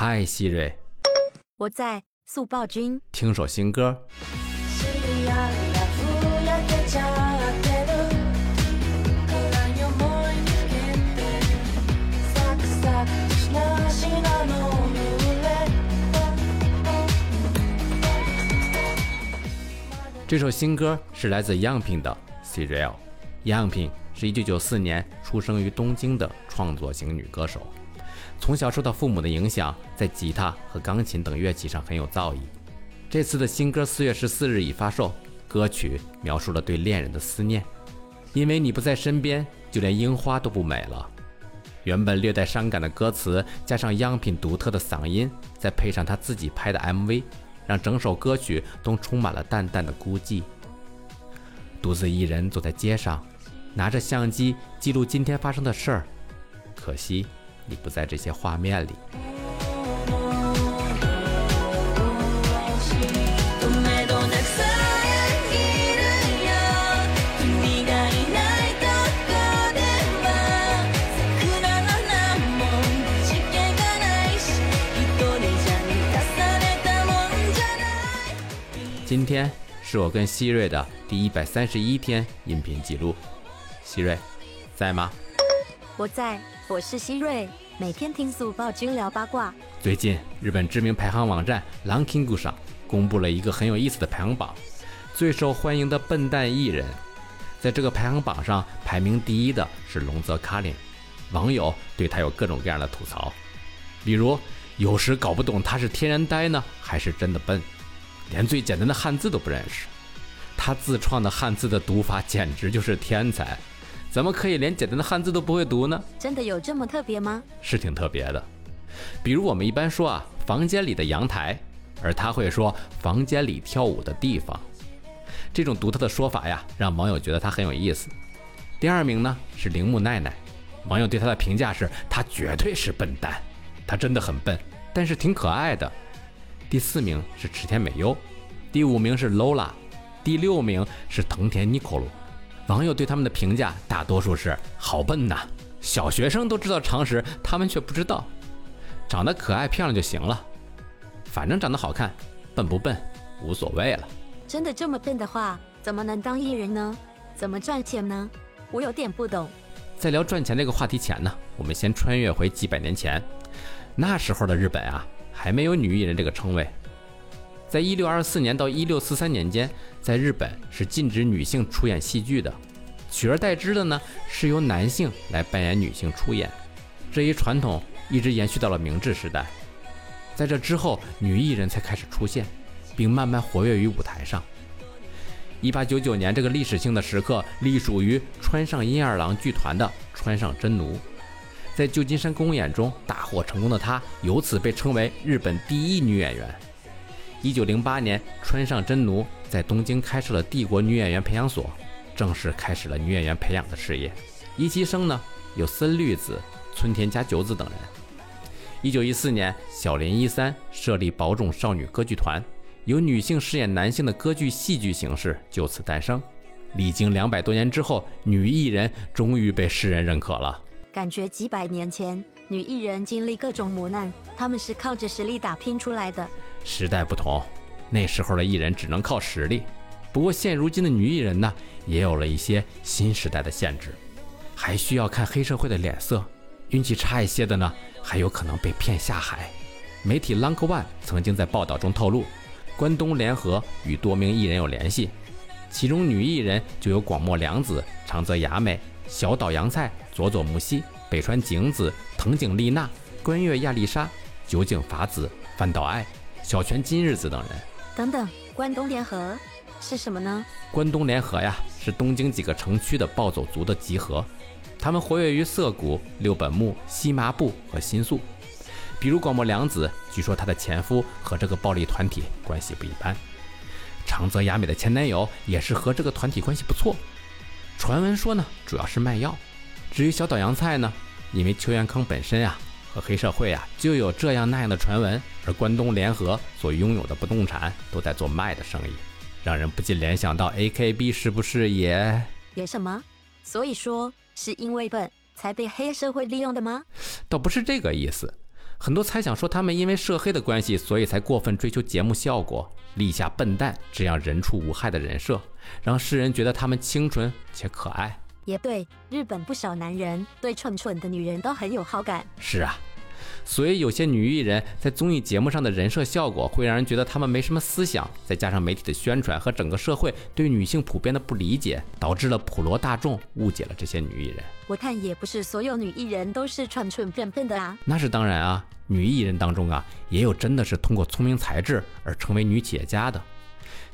嗨，希瑞，我在速报君。听首新歌。这首新歌是来自样品的《Serial》。样品是一九九四年出生于东京的创作型女歌手，从小受到父母的影响，在吉他和钢琴等乐器上很有造诣。这次的新歌四月十四日已发售，歌曲描述了对恋人的思念，因为你不在身边，就连樱花都不美了。原本略带伤感的歌词，加上样品独特的嗓音，再配上他自己拍的 MV。让整首歌曲都充满了淡淡的孤寂。独自一人走在街上，拿着相机记录今天发生的事儿。可惜你不在这些画面里。今天是我跟希瑞的第一百三十一天音频记录，希瑞在吗？我在，我是希瑞，每天听速报君聊八卦。最近，日本知名排行网站 l a n k i n g 上公布了一个很有意思的排行榜，最受欢迎的笨蛋艺人，在这个排行榜上排名第一的是龙泽卡琳，网友对他有各种各样的吐槽，比如有时搞不懂他是天然呆呢，还是真的笨。连最简单的汉字都不认识，他自创的汉字的读法简直就是天才，怎么可以连简单的汉字都不会读呢？真的有这么特别吗？是挺特别的。比如我们一般说啊，房间里的阳台，而他会说房间里跳舞的地方。这种独特的说法呀，让网友觉得他很有意思。第二名呢是铃木奈奈，网友对他的评价是他绝对是笨蛋，他真的很笨，但是挺可爱的。第四名是池田美优，第五名是 Lola，第六名是藤田尼可鲁。网友对他们的评价大多数是好笨呐，小学生都知道常识，他们却不知道。长得可爱漂亮就行了，反正长得好看，笨不笨无所谓了。真的这么笨的话，怎么能当艺人呢？怎么赚钱呢？我有点不懂。在聊赚钱这个话题前呢，我们先穿越回几百年前，那时候的日本啊。还没有女艺人这个称谓，在一六二四年到一六四三年间，在日本是禁止女性出演戏剧的，取而代之的呢是由男性来扮演女性出演，这一传统一直延续到了明治时代。在这之后，女艺人才开始出现，并慢慢活跃于舞台上。一八九九年这个历史性的时刻，隶属于川上阴二郎剧团的川上真奴。在旧金山公演中大获成功的她，由此被称为日本第一女演员。一九零八年，川上真奴在东京开设了帝国女演员培养所，正式开始了女演员培养的事业。一期生呢有森绿子、村田加九子等人。一九一四年，小林一三设立保种少女歌剧团，由女性饰演男性的歌剧戏剧形式就此诞生。历经两百多年之后，女艺人终于被世人认可了。感觉几百年前，女艺人经历各种磨难，她们是靠着实力打拼出来的。时代不同，那时候的艺人只能靠实力。不过现如今的女艺人呢，也有了一些新时代的限制，还需要看黑社会的脸色。运气差一些的呢，还有可能被骗下海。媒体 Lank One 曾经在报道中透露，关东联合与多名艺人有联系，其中女艺人就有广末凉子、长泽雅美。小岛洋菜、佐佐木希、北川景子、藤井丽娜、关月亚丽莎、酒井法子、饭岛爱、小泉今日子等人。等等，关东联合是什么呢？关东联合呀，是东京几个城区的暴走族的集合，他们活跃于涩谷、六本木、西麻布和新宿。比如广末凉子，据说她的前夫和这个暴力团体关系不一般；长泽雅美的前男友也是和这个团体关系不错。传闻说呢，主要是卖药。至于小岛洋菜呢，因为秋元康本身啊和黑社会啊就有这样那样的传闻，而关东联合所拥有的不动产都在做卖的生意，让人不禁联想到 AKB 是不是也也什么？所以说是因为笨才被黑社会利用的吗？倒不是这个意思，很多猜想说他们因为涉黑的关系，所以才过分追求节目效果，立下笨蛋这样人畜无害的人设，让世人觉得他们清纯且可爱。也对，日本不少男人对蠢蠢的女人都很有好感。是啊，所以有些女艺人，在综艺节目上的人设效果，会让人觉得她们没什么思想。再加上媒体的宣传和整个社会对女性普遍的不理解，导致了普罗大众误解了这些女艺人。我看也不是所有女艺人都是蠢蠢笨笨的啊。那是当然啊，女艺人当中啊，也有真的是通过聪明才智而成为女企业家的，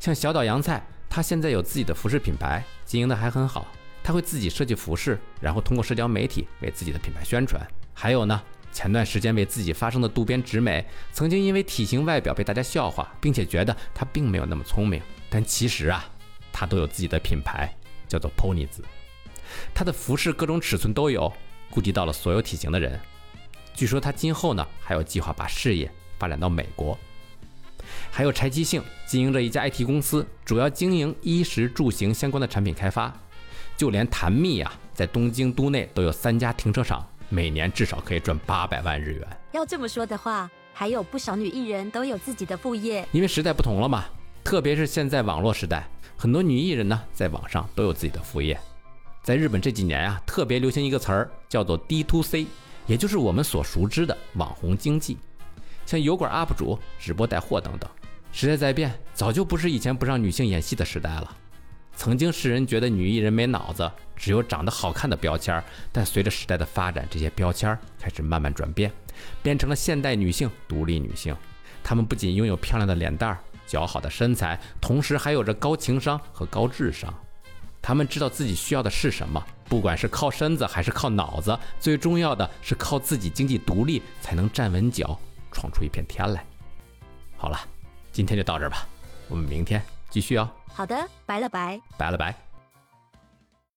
像小岛洋菜，她现在有自己的服饰品牌，经营的还很好。她会自己设计服饰，然后通过社交媒体为自己的品牌宣传。还有呢，前段时间为自己发声的渡边直美，曾经因为体型外表被大家笑话，并且觉得她并没有那么聪明。但其实啊，她都有自己的品牌，叫做 Pony 子。她的服饰各种尺寸都有，顾及到了所有体型的人。据说她今后呢，还有计划把事业发展到美国。还有柴崎幸经营着一家 IT 公司，主要经营衣食住行相关的产品开发。就连谭蜜啊，在东京都内都有三家停车场，每年至少可以赚八百万日元。要这么说的话，还有不少女艺人都有自己的副业。因为时代不同了嘛，特别是现在网络时代，很多女艺人呢，在网上都有自己的副业。在日本这几年啊，特别流行一个词儿，叫做 D to C，也就是我们所熟知的网红经济，像油管 UP 主、直播带货等等。时代在变，早就不是以前不让女性演戏的时代了。曾经世人觉得女艺人没脑子，只有长得好看的标签，但随着时代的发展，这些标签开始慢慢转变，变成了现代女性、独立女性。她们不仅拥有漂亮的脸蛋儿、姣好的身材，同时还有着高情商和高智商。她们知道自己需要的是什么，不管是靠身子还是靠脑子，最重要的是靠自己经济独立，才能站稳脚，闯出一片天来。好了，今天就到这儿吧，我们明天继续哦。好的，拜了拜。拜了拜。